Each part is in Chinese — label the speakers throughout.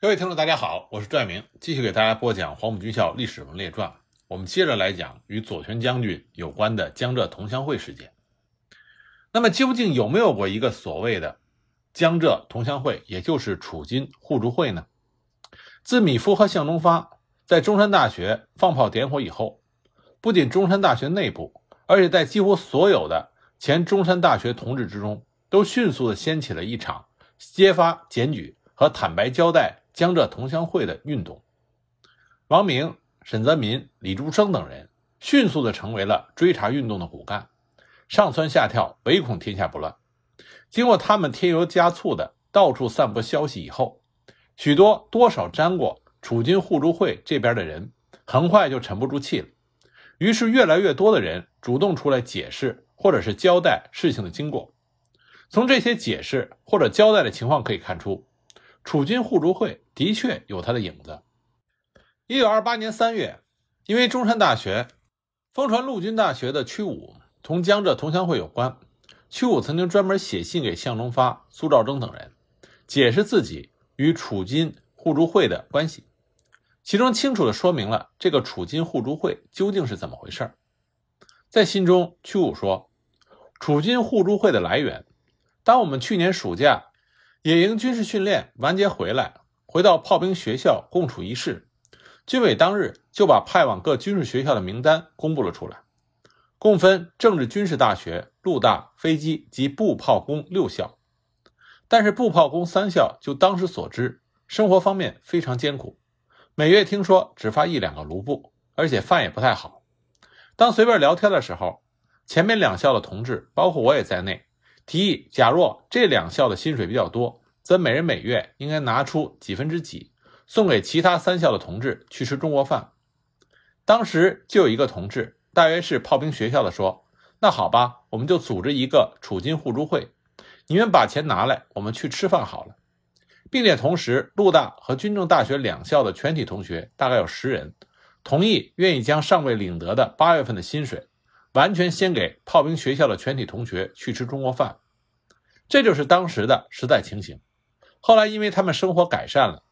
Speaker 1: 各位听众，大家好，我是拽明，继续给大家播讲《黄埔军校历史文列传》。我们接着来讲与左权将军有关的江浙同乡会事件。那么，究竟有没有过一个所谓的江浙同乡会，也就是楚金互助会呢？自米夫和向忠发在中山大学放炮点火以后，不仅中山大学内部，而且在几乎所有的前中山大学同志之中，都迅速的掀起了一场揭发检举和坦白交代。江浙同乡会的运动，王明、沈泽民、李竹生等人迅速地成为了追查运动的骨干，上蹿下跳，唯恐天下不乱。经过他们添油加醋的到处散播消息以后，许多多少沾过楚军互助会这边的人，很快就沉不住气了。于是，越来越多的人主动出来解释，或者是交代事情的经过。从这些解释或者交代的情况可以看出。楚军互助会的确有他的影子。一九二八年三月，因为中山大学疯传陆军大学的屈武同江浙同乡会有关，屈武曾经专门写信给向忠发、苏兆征等人，解释自己与楚军互助会的关系，其中清楚地说明了这个楚军互助会究竟是怎么回事。在信中，屈武说：“楚军互助会的来源，当我们去年暑假。”野营军事训练完结回来，回到炮兵学校共处一室。军委当日就把派往各军事学校的名单公布了出来，共分政治军事大学、陆大、飞机及步炮工六校。但是步炮工三校就当时所知，生活方面非常艰苦，每月听说只发一两个卢布，而且饭也不太好。当随便聊天的时候，前面两校的同志，包括我也在内。提议，假若这两校的薪水比较多，则每人每月应该拿出几分之几送给其他三校的同志去吃中国饭。当时就有一个同志，大约是炮兵学校的，说：“那好吧，我们就组织一个储金互助会，你们把钱拿来，我们去吃饭好了。”并且同时，陆大和军政大学两校的全体同学大概有十人，同意愿意将尚未领得的八月份的薪水。完全先给炮兵学校的全体同学去吃中国饭，这就是当时的实在情形。后来因为他们生活改善了，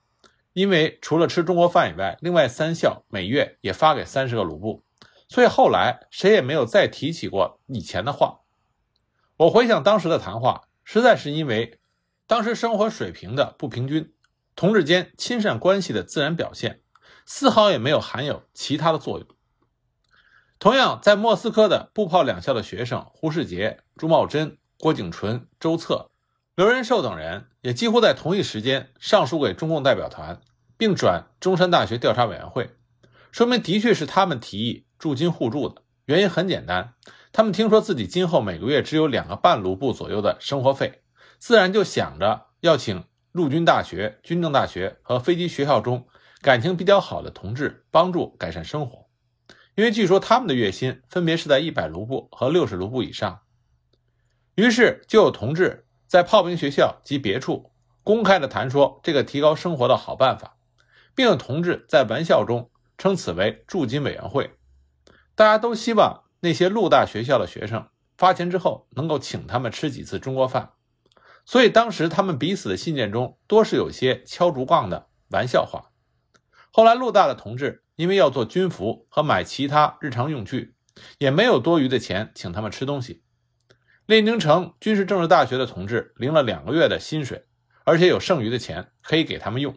Speaker 1: 因为除了吃中国饭以外，另外三校每月也发给三十个卢布，所以后来谁也没有再提起过以前的话。我回想当时的谈话，实在是因为当时生活水平的不平均，同志间亲善关系的自然表现，丝毫也没有含有其他的作用。同样，在莫斯科的步炮两校的学生胡世杰、朱茂贞、郭景纯、周策、刘仁寿等人，也几乎在同一时间上书给中共代表团，并转中山大学调查委员会，说明的确是他们提议驻军互助的。原因很简单，他们听说自己今后每个月只有两个半卢布左右的生活费，自然就想着要请陆军大学、军政大学和飞机学校中感情比较好的同志帮助改善生活。因为据说他们的月薪分别是在一百卢布和六十卢布以上，于是就有同志在炮兵学校及别处公开的谈说这个提高生活的好办法，并有同志在玩笑中称此为驻金委员会。大家都希望那些陆大学校的学生发钱之后能够请他们吃几次中国饭，所以当时他们彼此的信件中多是有些敲竹杠的玩笑话。后来陆大的同志。因为要做军服和买其他日常用具，也没有多余的钱请他们吃东西。列宁城军事政治大学的同志领了两个月的薪水，而且有剩余的钱可以给他们用。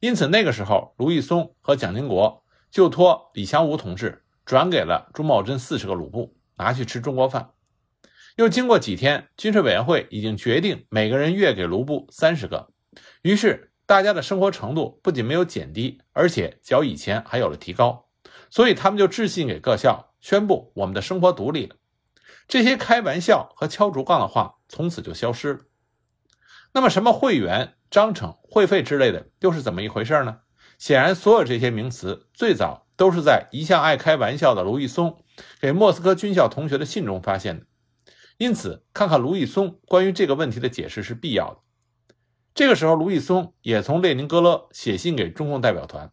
Speaker 1: 因此，那个时候，卢毅松和蒋经国就托李祥武同志转给了朱茂贞四十个卢布，拿去吃中国饭。又经过几天，军事委员会已经决定每个人月给卢布三十个，于是。大家的生活程度不仅没有减低，而且较以前还有了提高，所以他们就致信给各校，宣布我们的生活独立了。这些开玩笑和敲竹杠的话从此就消失了。那么，什么会员章程、会费之类的，又是怎么一回事呢？显然，所有这些名词最早都是在一向爱开玩笑的卢易松给莫斯科军校同学的信中发现的。因此，看看卢易松关于这个问题的解释是必要的。这个时候，卢易松也从列宁格勒写信给中共代表团，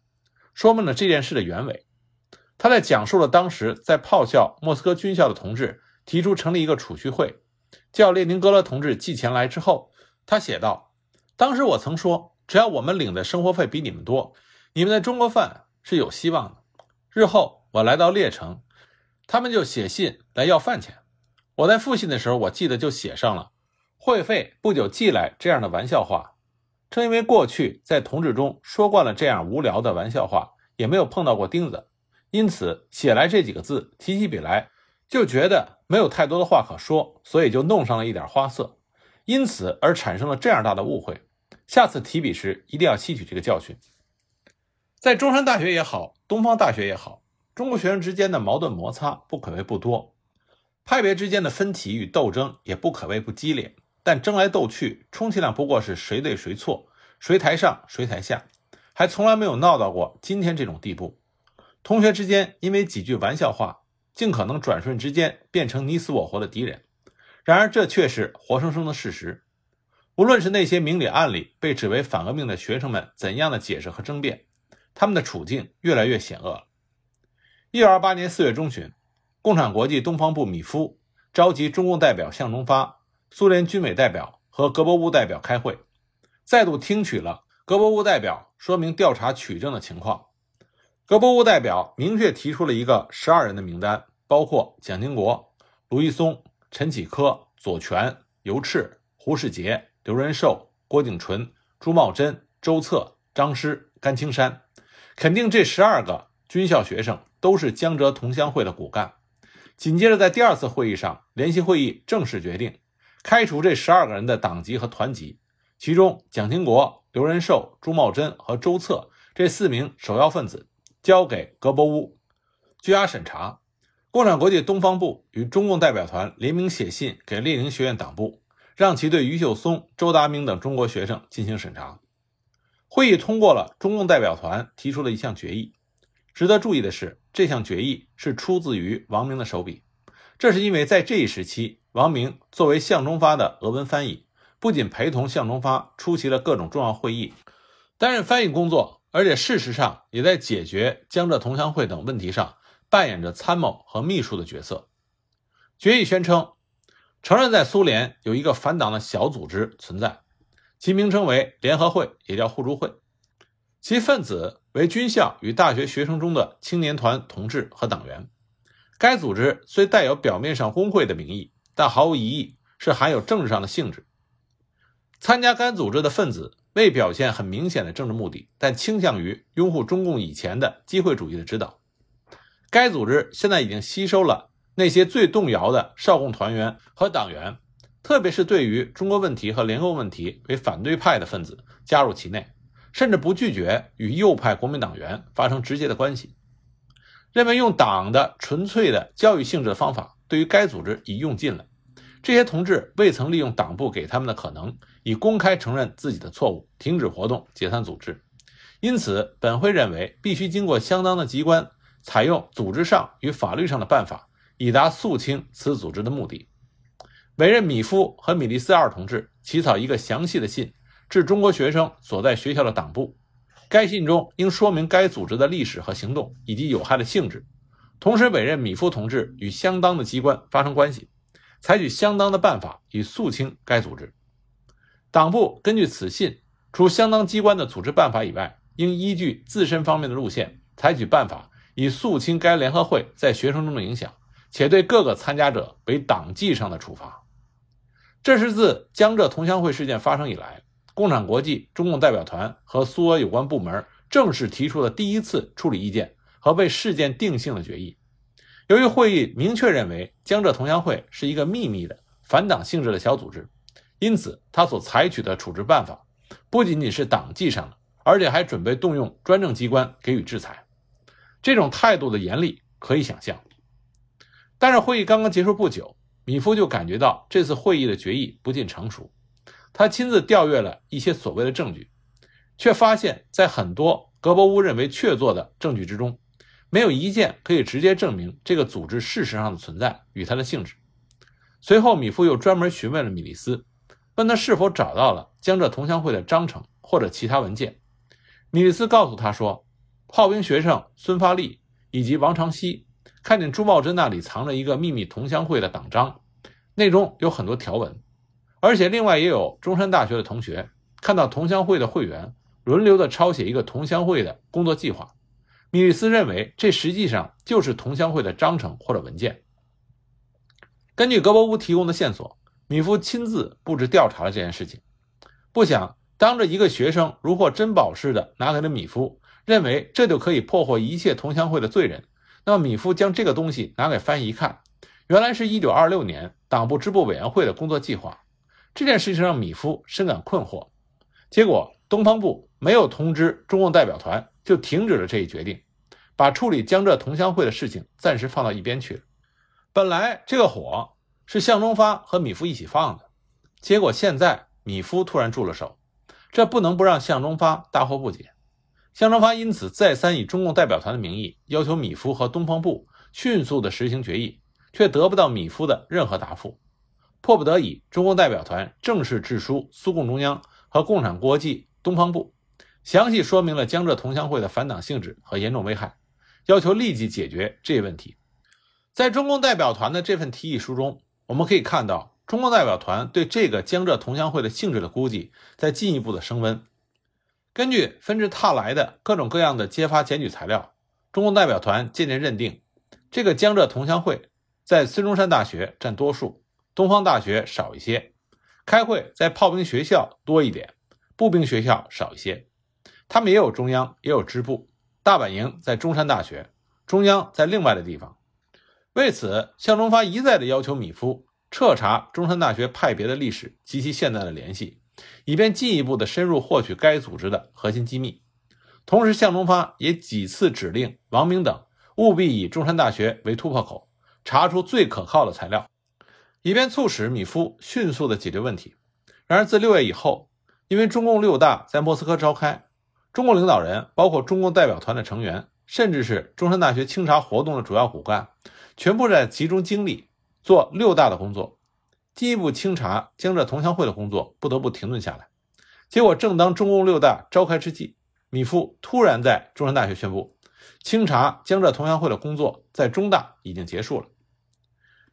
Speaker 1: 说明了这件事的原委。他在讲述了当时在炮校莫斯科军校的同志提出成立一个储蓄会，叫列宁格勒同志寄钱来之后，他写道：“当时我曾说，只要我们领的生活费比你们多，你们的中国饭是有希望的。日后我来到列城，他们就写信来要饭钱。我在复信的时候，我记得就写上了会费不久寄来这样的玩笑话。正因为过去在同志中说惯了这样无聊的玩笑话，也没有碰到过钉子，因此写来这几个字，提起笔来就觉得没有太多的话可说，所以就弄上了一点花色，因此而产生了这样大的误会。下次提笔时一定要吸取这个教训。在中山大学也好，东方大学也好，中国学生之间的矛盾摩擦不可谓不多，派别之间的分歧与斗争也不可谓不激烈。但争来斗去，充其量不过是谁对谁错，谁台上谁台下，还从来没有闹到过今天这种地步。同学之间因为几句玩笑话，尽可能转瞬之间变成你死我活的敌人。然而这却是活生生的事实。无论是那些明里暗里被指为反革命的学生们怎样的解释和争辩，他们的处境越来越险恶了。一九二八年四月中旬，共产国际东方部米夫召集中共代表向忠发。苏联军委代表和格博乌代表开会，再度听取了格博乌代表说明调查取证的情况。格博乌代表明确提出了一个十二人的名单，包括蒋经国、卢一松、陈启科、左权、尤赤、胡世杰、刘仁寿、郭景纯、朱茂贞、周策、张师、甘青山，肯定这十二个军校学生都是江浙同乡会的骨干。紧接着，在第二次会议上，联席会议正式决定。开除这十二个人的党籍和团籍，其中蒋经国、刘仁寿、朱茂贞和周策这四名首要分子交给格博乌拘押审查。共产国际东方部与中共代表团联名写信给列宁学院党部，让其对于秀松、周达明等中国学生进行审查。会议通过了中共代表团提出的一项决议。值得注意的是，这项决议是出自于王明的手笔。这是因为在这一时期。王明作为向忠发的俄文翻译，不仅陪同向忠发出席了各种重要会议，担任翻译工作，而且事实上也在解决江浙同乡会等问题上扮演着参谋和秘书的角色。决议宣称，承认在苏联有一个反党的小组织存在，其名称为联合会，也叫互助会，其分子为军校与大学学生中的青年团同志和党员。该组织虽带有表面上工会的名义。但毫无疑义是含有政治上的性质。参加该组织的分子未表现很明显的政治目的，但倾向于拥护中共以前的机会主义的指导。该组织现在已经吸收了那些最动摇的少共团员和党员，特别是对于中国问题和联共问题为反对派的分子加入其内，甚至不拒绝与右派国民党员发生直接的关系，认为用党的纯粹的教育性质的方法。对于该组织已用尽了，这些同志未曾利用党部给他们的可能，以公开承认自己的错误，停止活动，解散组织。因此，本会认为必须经过相当的机关，采用组织上与法律上的办法，以达肃清此组织的目的。委任米夫和米利斯二同志起草一个详细的信，致中国学生所在学校的党部。该信中应说明该组织的历史和行动，以及有害的性质。同时委任米夫同志与相当的机关发生关系，采取相当的办法以肃清该组织。党部根据此信，除相当机关的组织办法以外，应依据自身方面的路线，采取办法以肃清该联合会在学生中的影响，且对各个参加者为党纪上的处罚。这是自江浙同乡会事件发生以来，共产国际中共代表团和苏俄有关部门正式提出的第一次处理意见。和为事件定性的决议。由于会议明确认为江浙同乡会是一个秘密的反党性质的小组织，因此他所采取的处置办法不仅仅是党纪上的，而且还准备动用专政机关给予制裁。这种态度的严厉可以想象。但是会议刚刚结束不久，米夫就感觉到这次会议的决议不尽成熟。他亲自调阅了一些所谓的证据，却发现，在很多格博乌认为确凿的证据之中，没有一件可以直接证明这个组织事实上的存在与它的性质。随后，米夫又专门询问了米利斯，问他是否找到了江浙同乡会的章程或者其他文件。米利斯告诉他说，炮兵学生孙发利以及王长熙看见朱茂贞那里藏着一个秘密同乡会的党章，内中有很多条文，而且另外也有中山大学的同学看到同乡会的会员轮流的抄写一个同乡会的工作计划，米利斯认为这实际上就是同乡会的章程或者文件。根据格伯乌提供的线索，米夫亲自布置调查了这件事情。不想当着一个学生如获珍宝似的拿给了米夫，认为这就可以破获一切同乡会的罪人。那么米夫将这个东西拿给翻译一看，原来是一九二六年党部支部委员会的工作计划。这件事情让米夫深感困惑。结果东方部没有通知中共代表团，就停止了这一决定，把处理江浙同乡会的事情暂时放到一边去了。本来这个火是向忠发和米夫一起放的，结果现在米夫突然住了手，这不能不让向忠发大惑不解。向忠发因此再三以中共代表团的名义要求米夫和东方部迅速的实行决议，却得不到米夫的任何答复。迫不得已，中共代表团正式致书苏共中央和共产国际东方部，详细说明了江浙同乡会的反党性质和严重危害，要求立即解决这一问题。在中共代表团的这份提议书中，我们可以看到，中共代表团对这个江浙同乡会的性质的估计在进一步的升温。根据纷至沓来的各种各样的揭发检举材料，中共代表团渐渐认定，这个江浙同乡会在孙中山大学占多数。东方大学少一些，开会在炮兵学校多一点，步兵学校少一些。他们也有中央，也有支部。大本营在中山大学，中央在另外的地方。为此，向忠发一再的要求米夫彻查中山大学派别的历史及其现在的联系，以便进一步的深入获取该组织的核心机密。同时，向忠发也几次指令王明等务必以中山大学为突破口，查出最可靠的材料。以便促使米夫迅速的解决问题。然而，自六月以后，因为中共六大在莫斯科召开，中共领导人，包括中共代表团的成员，甚至是中山大学清查活动的主要骨干，全部在集中精力做六大的工作，进一步清查江浙同乡会的工作不得不停顿下来。结果，正当中共六大召开之际，米夫突然在中山大学宣布，清查江浙同乡会的工作在中大已经结束了。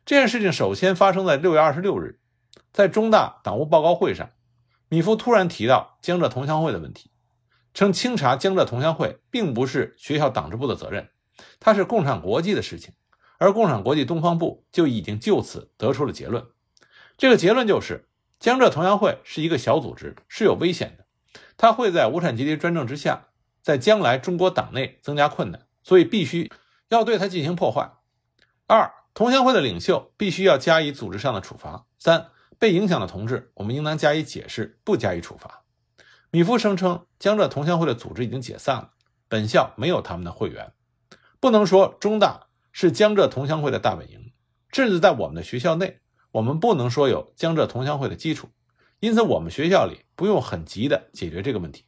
Speaker 1: 这件事情首先发生在六月二十六日，在中大党务报告会上，米夫突然提到江浙同乡会的问题，称清查江浙同乡会并不是学校党支部的责任，它是共产国际的事情，而共产国际东方部就已经就此得出了结论。这个结论就是江浙同乡会是一个小组织，是有危险的，它会在无产阶级专政之下，在将来中国党内增加困难，所以必须要对它进行破坏。二。同乡会的领袖必须要加以组织上的处罚。三、被影响的同志，我们应当加以解释，不加以处罚。米夫声称，江浙同乡会的组织已经解散了，本校没有他们的会员，不能说中大是江浙同乡会的大本营，甚至在我们的学校内，我们不能说有江浙同乡会的基础，因此我们学校里不用很急的解决这个问题。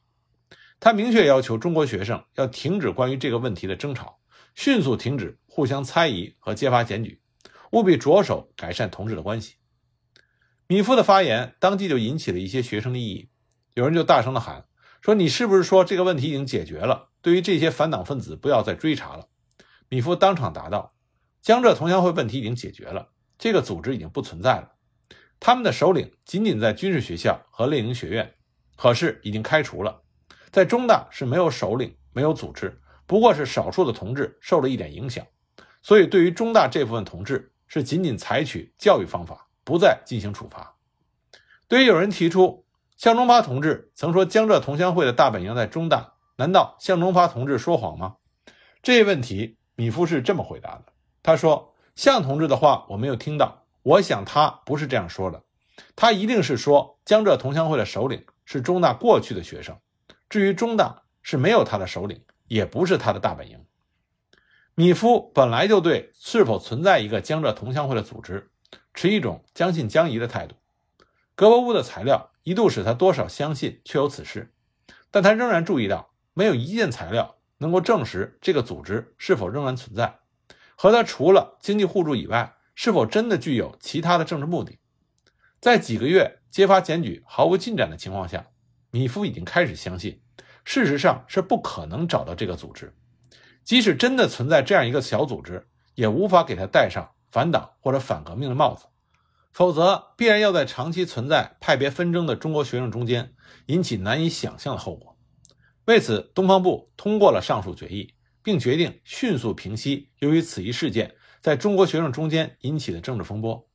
Speaker 1: 他明确要求中国学生要停止关于这个问题的争吵，迅速停止。互相猜疑和揭发检举，务必着手改善同志的关系。米夫的发言当即就引起了一些学生的异议，有人就大声的喊说：“你是不是说这个问题已经解决了？对于这些反党分子，不要再追查了。”米夫当场答道：“江浙同乡会问题已经解决了，这个组织已经不存在了。他们的首领仅仅在军事学校和列宁学院，可是已经开除了。在中大是没有首领，没有组织，不过是少数的同志受了一点影响。”所以，对于中大这部分同志，是仅仅采取教育方法，不再进行处罚。对于有人提出向忠发同志曾说江浙同乡会的大本营在中大，难道向忠发同志说谎吗？这一问题，米夫是这么回答的：他说，向同志的话我没有听到，我想他不是这样说的，他一定是说江浙同乡会的首领是中大过去的学生，至于中大是没有他的首领，也不是他的大本营。米夫本来就对是否存在一个江浙同乡会的组织持一种将信将疑的态度。格伯乌的材料一度使他多少相信确有此事，但他仍然注意到没有一件材料能够证实这个组织是否仍然存在，和他除了经济互助以外，是否真的具有其他的政治目的。在几个月揭发检举毫无进展的情况下，米夫已经开始相信，事实上是不可能找到这个组织。即使真的存在这样一个小组织，也无法给他戴上反党或者反革命的帽子。否则必然要在长期存在派别纷争的中国学生中间引起难以想象的后果。为此，东方部通过了上述决议，并决定迅速平息由于此一事件在中国学生中间引起的政治风波。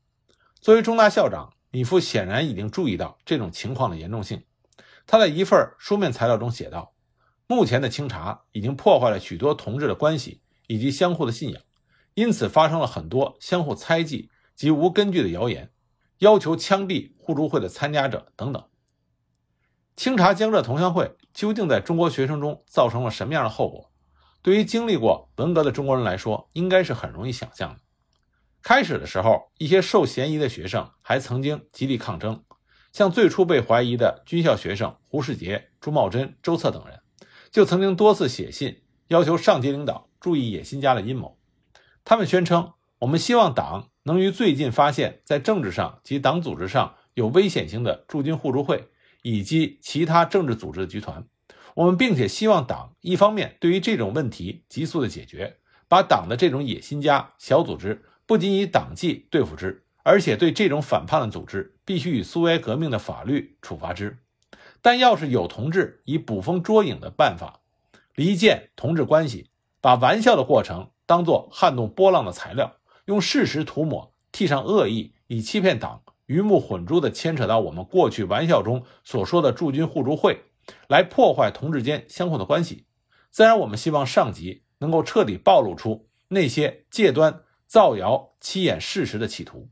Speaker 1: 作为中大校长，米夫显然已经注意到这种情况的严重性。他在一份书面材料中写道：“目前的清查已经破坏了许多同志的关系以及相互的信仰，因此发生了很多相互猜忌及无根据的谣言，要求枪毙互助会的参加者等等。清查江浙同乡会究竟在中国学生中造成了什么样的后果？对于经历过文革的中国人来说，应该是很容易想象的。开始的时候，一些受嫌疑的学生还曾经极力抗争。”像最初被怀疑的军校学生胡世杰、朱茂贞、周策等人，就曾经多次写信要求上级领导注意野心家的阴谋。他们宣称：“我们希望党能于最近发现，在政治上及党组织上有危险性的驻军互助会以及其他政治组织的集团。我们并且希望党一方面对于这种问题急速的解决，把党的这种野心家小组织不仅以党纪对付之。”而且对这种反叛的组织，必须以苏维埃革命的法律处罚之。但要是有同志以捕风捉影的办法离间同志关系，把玩笑的过程当作撼动波浪的材料，用事实涂抹，替上恶意，以欺骗党，鱼目混珠地牵扯到我们过去玩笑中所说的驻军互助会，来破坏同志间相互的关系，自然我们希望上级能够彻底暴露出那些借端造谣、欺掩事实的企图。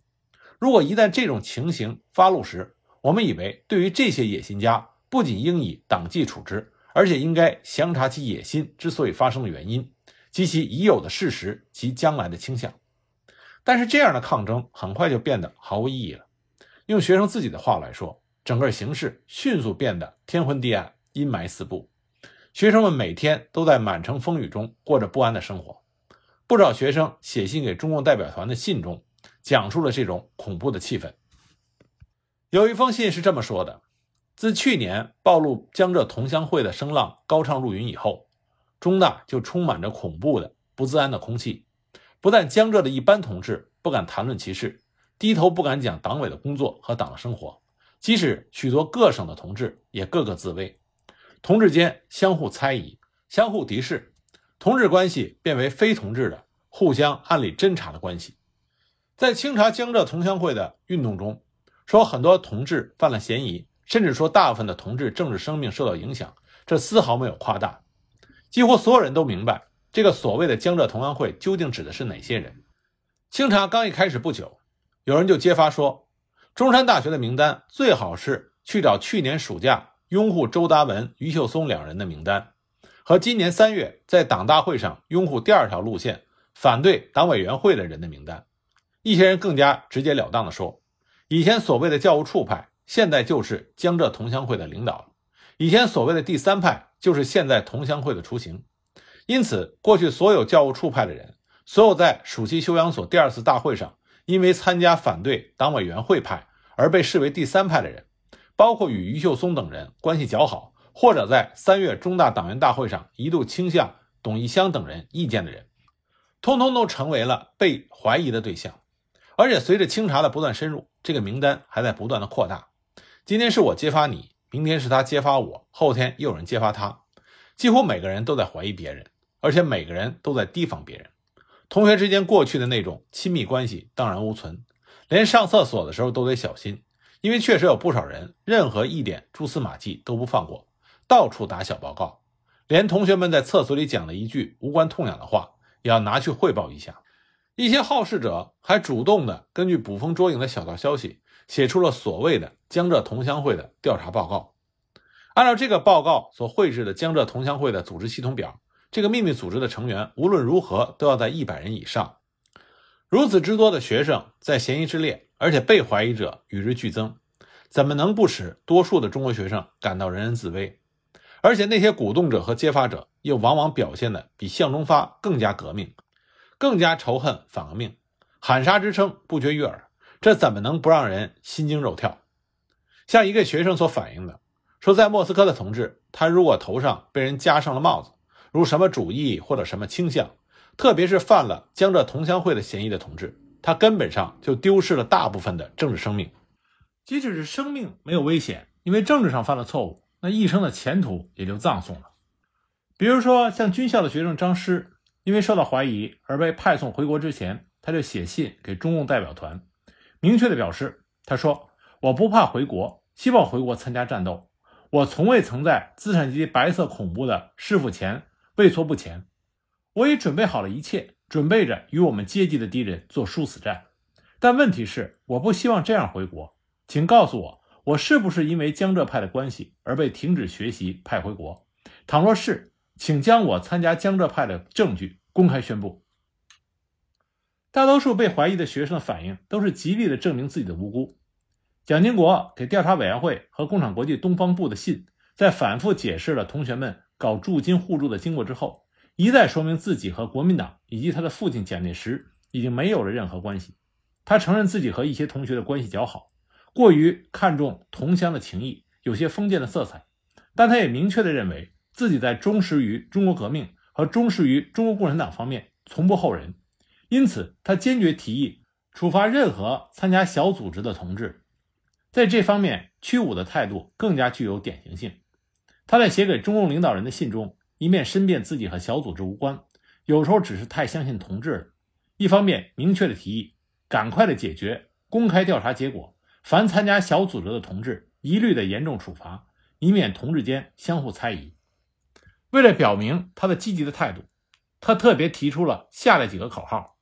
Speaker 1: 如果一旦这种情形发露时，我们以为对于这些野心家，不仅应以党纪处之，而且应该详查其野心之所以发生的原因及其已有的事实及将来的倾向。但是这样的抗争很快就变得毫无意义了。用学生自己的话来说，整个形势迅速变得天昏地暗、阴霾四布。学生们每天都在满城风雨中过着不安的生活。不少学生写信给中共代表团的信中。讲述了这种恐怖的气氛。有一封信是这么说的：自去年暴露江浙同乡会的声浪高唱入云以后，中大就充满着恐怖的不自安的空气。不但江浙的一般同志不敢谈论其事，低头不敢讲党委的工作和党的生活，即使许多各省的同志也个个自危，同志间相互猜疑、相互敌视，同志关系变为非同志的互相暗里侦查的关系。在清查江浙同乡会的运动中，说很多同志犯了嫌疑，甚至说大部分的同志政治生命受到影响，这丝毫没有夸大。几乎所有人都明白，这个所谓的江浙同乡会究竟指的是哪些人。清查刚一开始不久，有人就揭发说，中山大学的名单最好是去找去年暑假拥护周达文、余秀松两人的名单，和今年三月在党大会上拥护第二条路线、反对党委员会的人的名单。一些人更加直截了当地说：“以前所谓的教务处派，现在就是江浙同乡会的领导；以前所谓的第三派，就是现在同乡会的雏形。因此，过去所有教务处派的人，所有在暑期休养所第二次大会上因为参加反对党委员会派而被视为第三派的人，包括与余秀松等人关系较好，或者在三月中大党员大会上一度倾向董一香等人意见的人，通通都成为了被怀疑的对象。”而且随着清查的不断深入，这个名单还在不断的扩大。今天是我揭发你，明天是他揭发我，后天又有人揭发他，几乎每个人都在怀疑别人，而且每个人都在提防别人。同学之间过去的那种亲密关系荡然无存，连上厕所的时候都得小心，因为确实有不少人任何一点蛛丝马迹都不放过，到处打小报告，连同学们在厕所里讲了一句无关痛痒的话，也要拿去汇报一下。一些好事者还主动的根据捕风捉影的小道消息，写出了所谓的江浙同乡会的调查报告。按照这个报告所绘制的江浙同乡会的组织系统表，这个秘密组织的成员无论如何都要在一百人以上。如此之多的学生在嫌疑之列，而且被怀疑者与日俱增，怎么能不使多数的中国学生感到人人自危？而且那些鼓动者和揭发者又往往表现的比向忠发更加革命。更加仇恨反革命，喊杀之声不绝于耳，这怎么能不让人心惊肉跳？像一个学生所反映的，说在莫斯科的同志，他如果头上被人加上了帽子，如什么主义或者什么倾向，特别是犯了江浙同乡会的嫌疑的同志，他根本上就丢失了大部分的政治生命。
Speaker 2: 即使是生命没有危险，因为政治上犯了错误，那一生的前途也就葬送了。比如说，像军校的学生张师，因为受到怀疑而被派送回国之前，他就写信给中共代表团，明确的表示，他说：“我不怕回国，希望回国参加战斗。我从未曾在资产阶级白色恐怖的师傅前畏缩不前。我已准备好了一切，准备着与我们阶级的敌人做殊死战。但问题是，我不希望这样回国。请告诉我，我是不是因为江浙派的关系而被停止学习，派回国？倘若是，请将我参加江浙派的证据公开宣布。”大多数被怀疑的学生的反应都是极力的证明自己的无辜。蒋经国给调查委员会和共产国际东方部的信，在反复解释了同学们搞驻京互助的经过之后，一再说明自己和国民党以及他的父亲蒋介石已经没有了任何关系。他承认自己和一些同学的关系较好，过于看重同乡的情谊，有些封建的色彩。但他也明确的认为自己在忠实于中国革命和忠实于中国共产党方面从不后人。因此，他坚决提议处罚任何参加小组织的同志。在这方面，屈武的态度更加具有典型性。他在写给中共领导人的信中，一面申辩自己和小组织无关，有时候只是太相信同志了；一方面明确的提议赶快的解决、公开调查结果，凡参加小组织的同志一律的严重处罚，以免同志间相互猜疑。为了表明他的积极的态度，他特别提出了下列几个口号。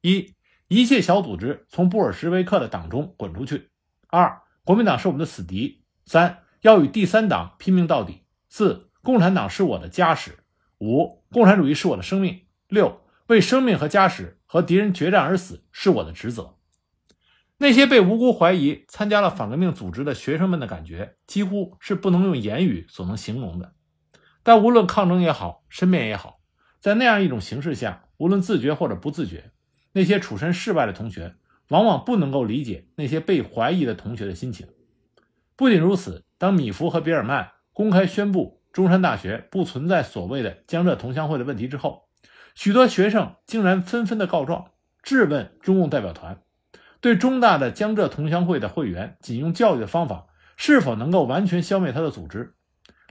Speaker 2: 一一切小组织从布尔什维克的党中滚出去。二国民党是我们的死敌。三要与第三党拼命到底。四共产党是我的家史。五共产主义是我的生命。六为生命和家史和敌人决战而死是我的职责。那些被无辜怀疑参加了反革命组织的学生们的感觉，几乎是不能用言语所能形容的。但无论抗争也好，申辩也好，在那样一种形势下，无论自觉或者不自觉。那些处身事外的同学，往往不能够理解那些被怀疑的同学的心情。不仅如此，当米芾和比尔曼公开宣布中山大学不存在所谓的江浙同乡会的问题之后，许多学生竟然纷纷的告状，质问中共代表团，对中大的江浙同乡会的会员仅用教育的方法，是否能够完全消灭他的组织，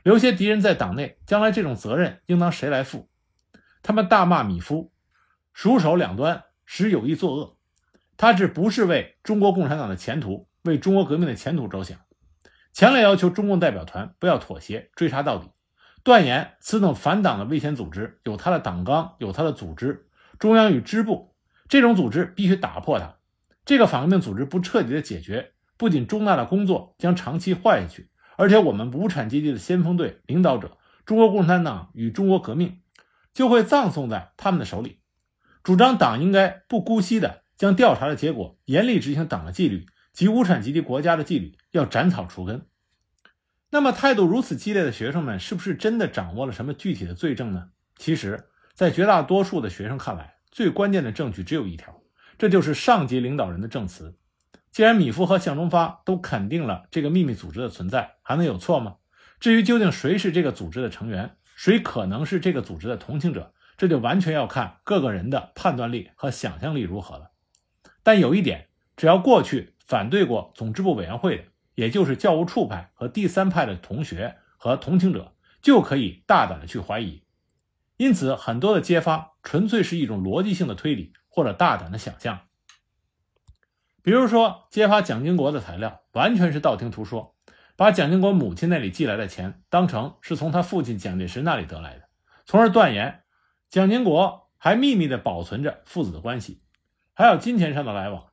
Speaker 2: 留些敌人在党内，将来这种责任应当谁来负？他们大骂米夫，熟手两端。使有意作恶，他只不是为中国共产党的前途、为中国革命的前途着想，强烈要求中共代表团不要妥协，追查到底，断言此等反党的危险组织有他的党纲，有他的组织，中央与支部，这种组织必须打破它。这个反革命组织不彻底的解决，不仅中大的工作将长期坏下去，而且我们无产阶级的先锋队领导者中国共产党与中国革命就会葬送在他们的手里。主张党应该不姑息地将调查的结果严厉执行党的纪律及无产阶级国家的纪律，要斩草除根。那么态度如此激烈的学生们，是不是真的掌握了什么具体的罪证呢？其实，在绝大多数的学生看来，最关键的证据只有一条，这就是上级领导人的证词。既然米夫和向忠发都肯定了这个秘密组织的存在，还能有错吗？至于究竟谁是这个组织的成员，谁可能是这个组织的同情者？这就完全要看各个人的判断力和想象力如何了。但有一点，只要过去反对过总支部委员会的，也就是教务处派和第三派的同学和同情者，就可以大胆的去怀疑。因此，很多的揭发纯粹是一种逻辑性的推理或者大胆的想象。比如说，揭发蒋经国的材料完全是道听途说，把蒋经国母亲那里寄来的钱当成是从他父亲蒋介石那里得来的，从而断言。蒋经国还秘密的保存着父子的关系，还有金钱上的来往。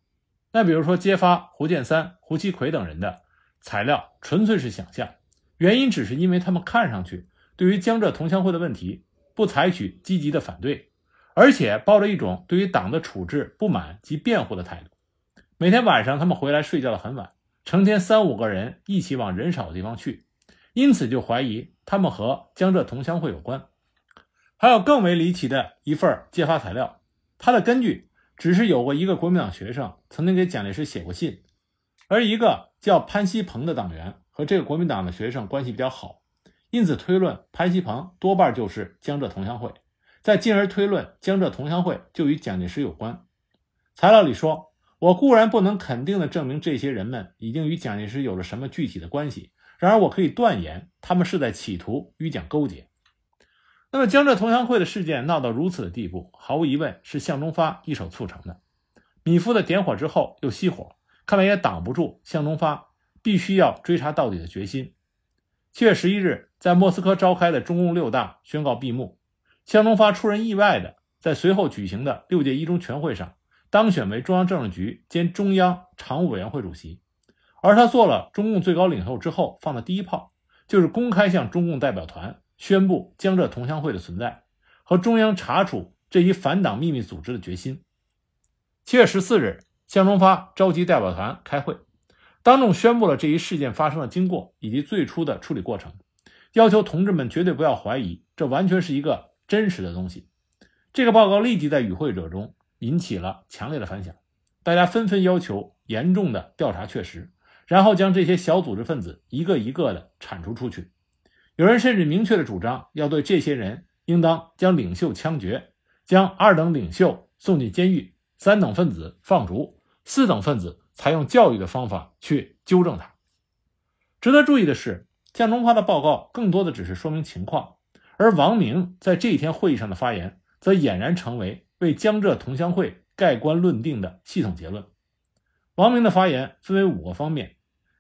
Speaker 2: 那比如说揭发胡建三、胡其奎等人的材料，纯粹是想象。原因只是因为他们看上去对于江浙同乡会的问题不采取积极的反对，而且抱着一种对于党的处置不满及辩护的态度。每天晚上他们回来睡觉的很晚，成天三五个人一起往人少的地方去，因此就怀疑他们和江浙同乡会有关。还有更为离奇的一份揭发材料，它的根据只是有过一个国民党学生曾经给蒋介石写过信，而一个叫潘西鹏的党员和这个国民党的学生关系比较好，因此推论潘西鹏多半就是江浙同乡会，再进而推论江浙同乡会就与蒋介石有关。材料里说：“我固然不能肯定的证明这些人们已经与蒋介石有了什么具体的关系，然而我可以断言，他们是在企图与蒋勾结。”那么江浙同乡会的事件闹到如此的地步，毫无疑问是向忠发一手促成的。米夫的点火之后又熄火，看来也挡不住向忠发必须要追查到底的决心。七月十一日，在莫斯科召开的中共六大宣告闭幕，向忠发出人意外的在随后举行的六届一中全会上当选为中央政治局兼中央常务委员会主席。而他做了中共最高领袖之后放的第一炮，就是公开向中共代表团。宣布江浙同乡会的存在和中央查处这一反党秘密组织的决心。七月十四日，向忠发召集代表团开会，当众宣布了这一事件发生的经过以及最初的处理过程，要求同志们绝对不要怀疑，这完全是一个真实的东西。这个报告立即在与会者中引起了强烈的反响，大家纷纷要求严重的调查确实，然后将这些小组织分子一个一个的铲除出去。有人甚至明确的主张，要对这些人应当将领袖枪决，将二等领袖送进监狱，三等分子放逐，四等分子采用教育的方法去纠正他。值得注意的是，向忠发的报告更多的只是说明情况，而王明在这一天会议上的发言，则俨然成为为江浙同乡会盖棺论定的系统结论。王明的发言分为五个方面：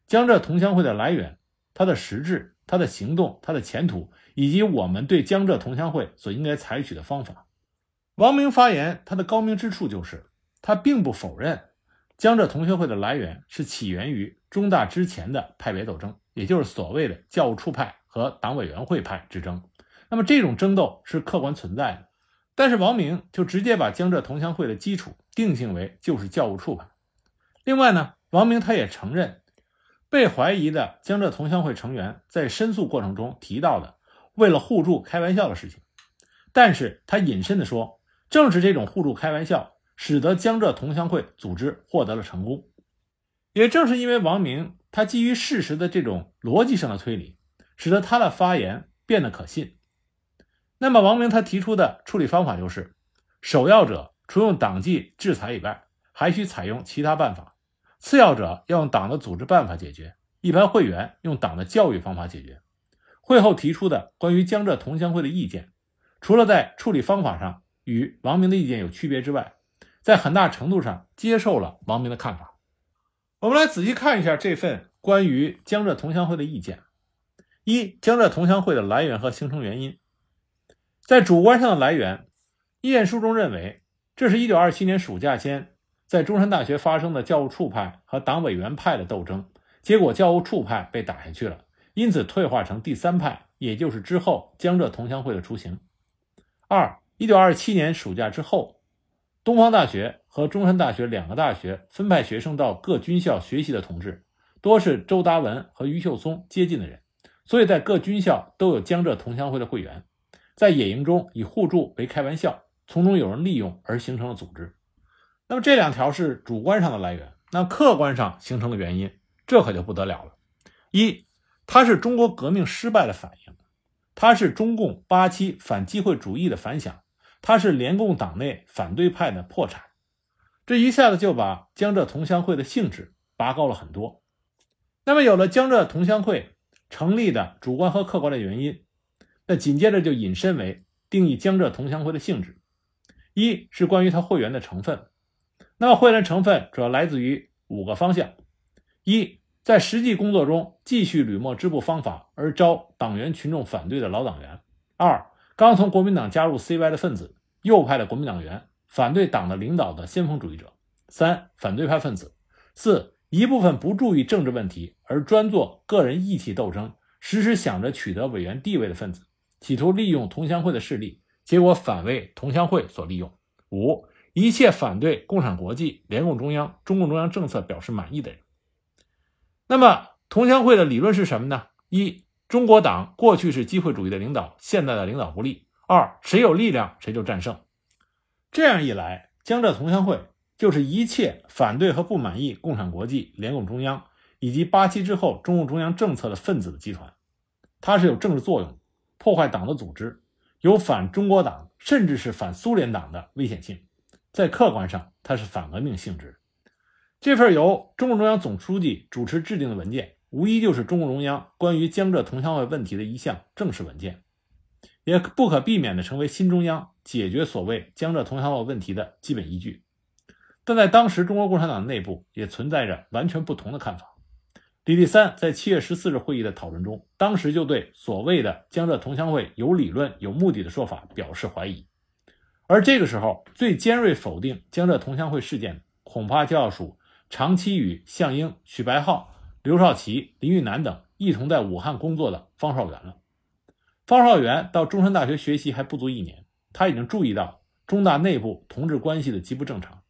Speaker 2: 江浙同乡会的来源，它的实质。他的行动、他的前途，以及我们对江浙同乡会所应该采取的方法。王明发言，他的高明之处就是，他并不否认江浙同乡会的来源是起源于中大之前的派别斗争，也就是所谓的教务处派和党委员会派之争。那么这种争斗是客观存在的，但是王明就直接把江浙同乡会的基础定性为就是教务处派。另外呢，王明他也承认。被怀疑的江浙同乡会成员在申诉过程中提到的为了互助开玩笑的事情，但是他引申的说，正是这种互助开玩笑，使得江浙同乡会组织获得了成功。也正是因为王明他基于事实的这种逻辑上的推理，使得他的发言变得可信。那么王明他提出的处理方法就是，首要者除用党纪制裁以外，还需采用其他办法。次要者要用党的组织办法解决，一般会员用党的教育方法解决。会后提出的关于江浙同乡会的意见，除了在处理方法上与王明的意见有区别之外，在很大程度上接受了王明的看法。我们来仔细看一下这份关于江浙同乡会的意见：一、江浙同乡会的来源和形成原因。在主观上的来源，意见书中认为，这是一九二七年暑假间。在中山大学发生的教务处派和党委员派的斗争，结果教务处派被打下去了，因此退化成第三派，也就是之后江浙同乡会的雏形。二，一九二七年暑假之后，东方大学和中山大学两个大学分派学生到各军校学习的同志，多是周达文和余秀松接近的人，所以在各军校都有江浙同乡会的会员，在野营中以互助为开玩笑，从中有人利用而形成了组织。那么这两条是主观上的来源，那客观上形成的原因，这可就不得了了。一，它是中国革命失败的反应，它是中共八七反机会主义的反响，它是联共党内反对派的破产。这一下子就把江浙同乡会的性质拔高了很多。那么有了江浙同乡会成立的主观和客观的原因，那紧接着就引申为定义江浙同乡会的性质。一是关于它会员的成分。那么会员成分主要来自于五个方向：一，在实际工作中继续吕墨支部方法而招党员群众反对的老党员；二，刚从国民党加入 CY 的分子，右派的国民党员，反对党的领导的先锋主义者；三，反对派分子；四，一部分不注意政治问题而专做个人义气斗争，时时想着取得委员地位的分子，企图利用同乡会的势力，结果反为同乡会所利用；五。一切反对共产国际、联共中央、中共中央政策表示满意的人。那么，同乡会的理论是什么呢？一、中国党过去是机会主义的领导，现在的领导不利。二、谁有力量谁就战胜。这样一来，江浙同乡会就是一切反对和不满意共产国际、联共中央以及八七之后中共中央政策的分子的集团。它是有政治作用，破坏党的组织，有反中国党甚至是反苏联党的危险性。在客观上它是反革命性质。这份由中共中央总书记主持制定的文件，无疑就是中共中央关于江浙同乡会问题的一项正式文件，也不可避免地成为新中央解决所谓江浙同乡会问题的基本依据。但在当时，中国共产党内部也存在着完全不同的看法。李立三在七月十四日会议的讨论中，当时就对所谓的江浙同乡会有理论、有目的的说法表示怀疑。而这个时候，最尖锐否定江浙同乡会事件，恐怕就要数长期与项英、许白浩、刘少奇、林玉南等一同在武汉工作的方绍元了。方绍元到中山大学学习还不足一年，他已经注意到中大内部同志关系的极不正常。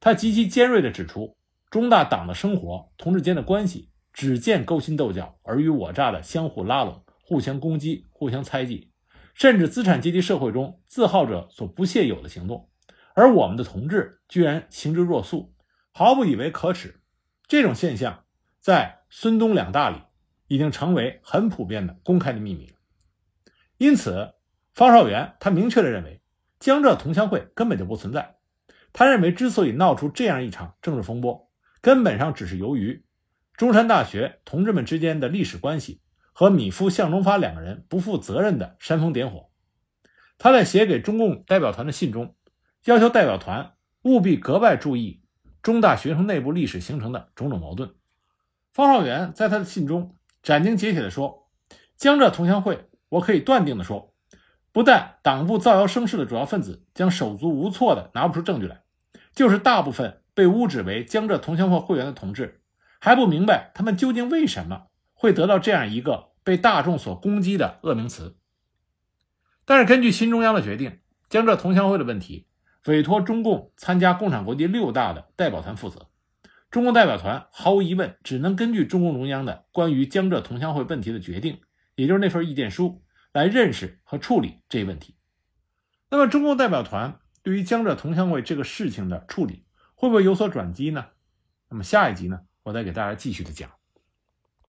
Speaker 2: 他极其尖锐地指出，中大党的生活、同志间的关系。只见勾心斗角、尔虞我诈的相互拉拢、互相攻击、互相猜忌，甚至资产阶级社会中自豪者所不屑有的行动，而我们的同志居然行之若素，毫不以为可耻。这种现象在孙东两大里已经成为很普遍的公开的秘密。因此，方绍元他明确地认为，江浙同乡会根本就不存在。他认为，之所以闹出这样一场政治风波，根本上只是由于。中山大学同志们之间的历史关系和米夫、向忠发两个人不负责任的煽风点火。他在写给中共代表团的信中，要求代表团务必格外注意中大学生内部历史形成的种种矛盾。方绍元在他的信中斩钉截铁地说：“江浙同乡会，我可以断定地说，不但党部造谣生事的主要分子将手足无措地拿不出证据来，就是大部分被污指为江浙同乡会会员的同志。”还不明白他们究竟为什么会得到这样一个被大众所攻击的恶名词。但是根据新中央的决定，江浙同乡会的问题委托中共参加共产国际六大的代表团负责。中共代表团毫无疑问只能根据中共中央的关于江浙同乡会问题的决定，也就是那份意见书来认识和处理这一问题。那么，中共代表团对于江浙同乡会这个事情的处理会不会有所转机呢？那么下一集呢？我再给大家继续的讲。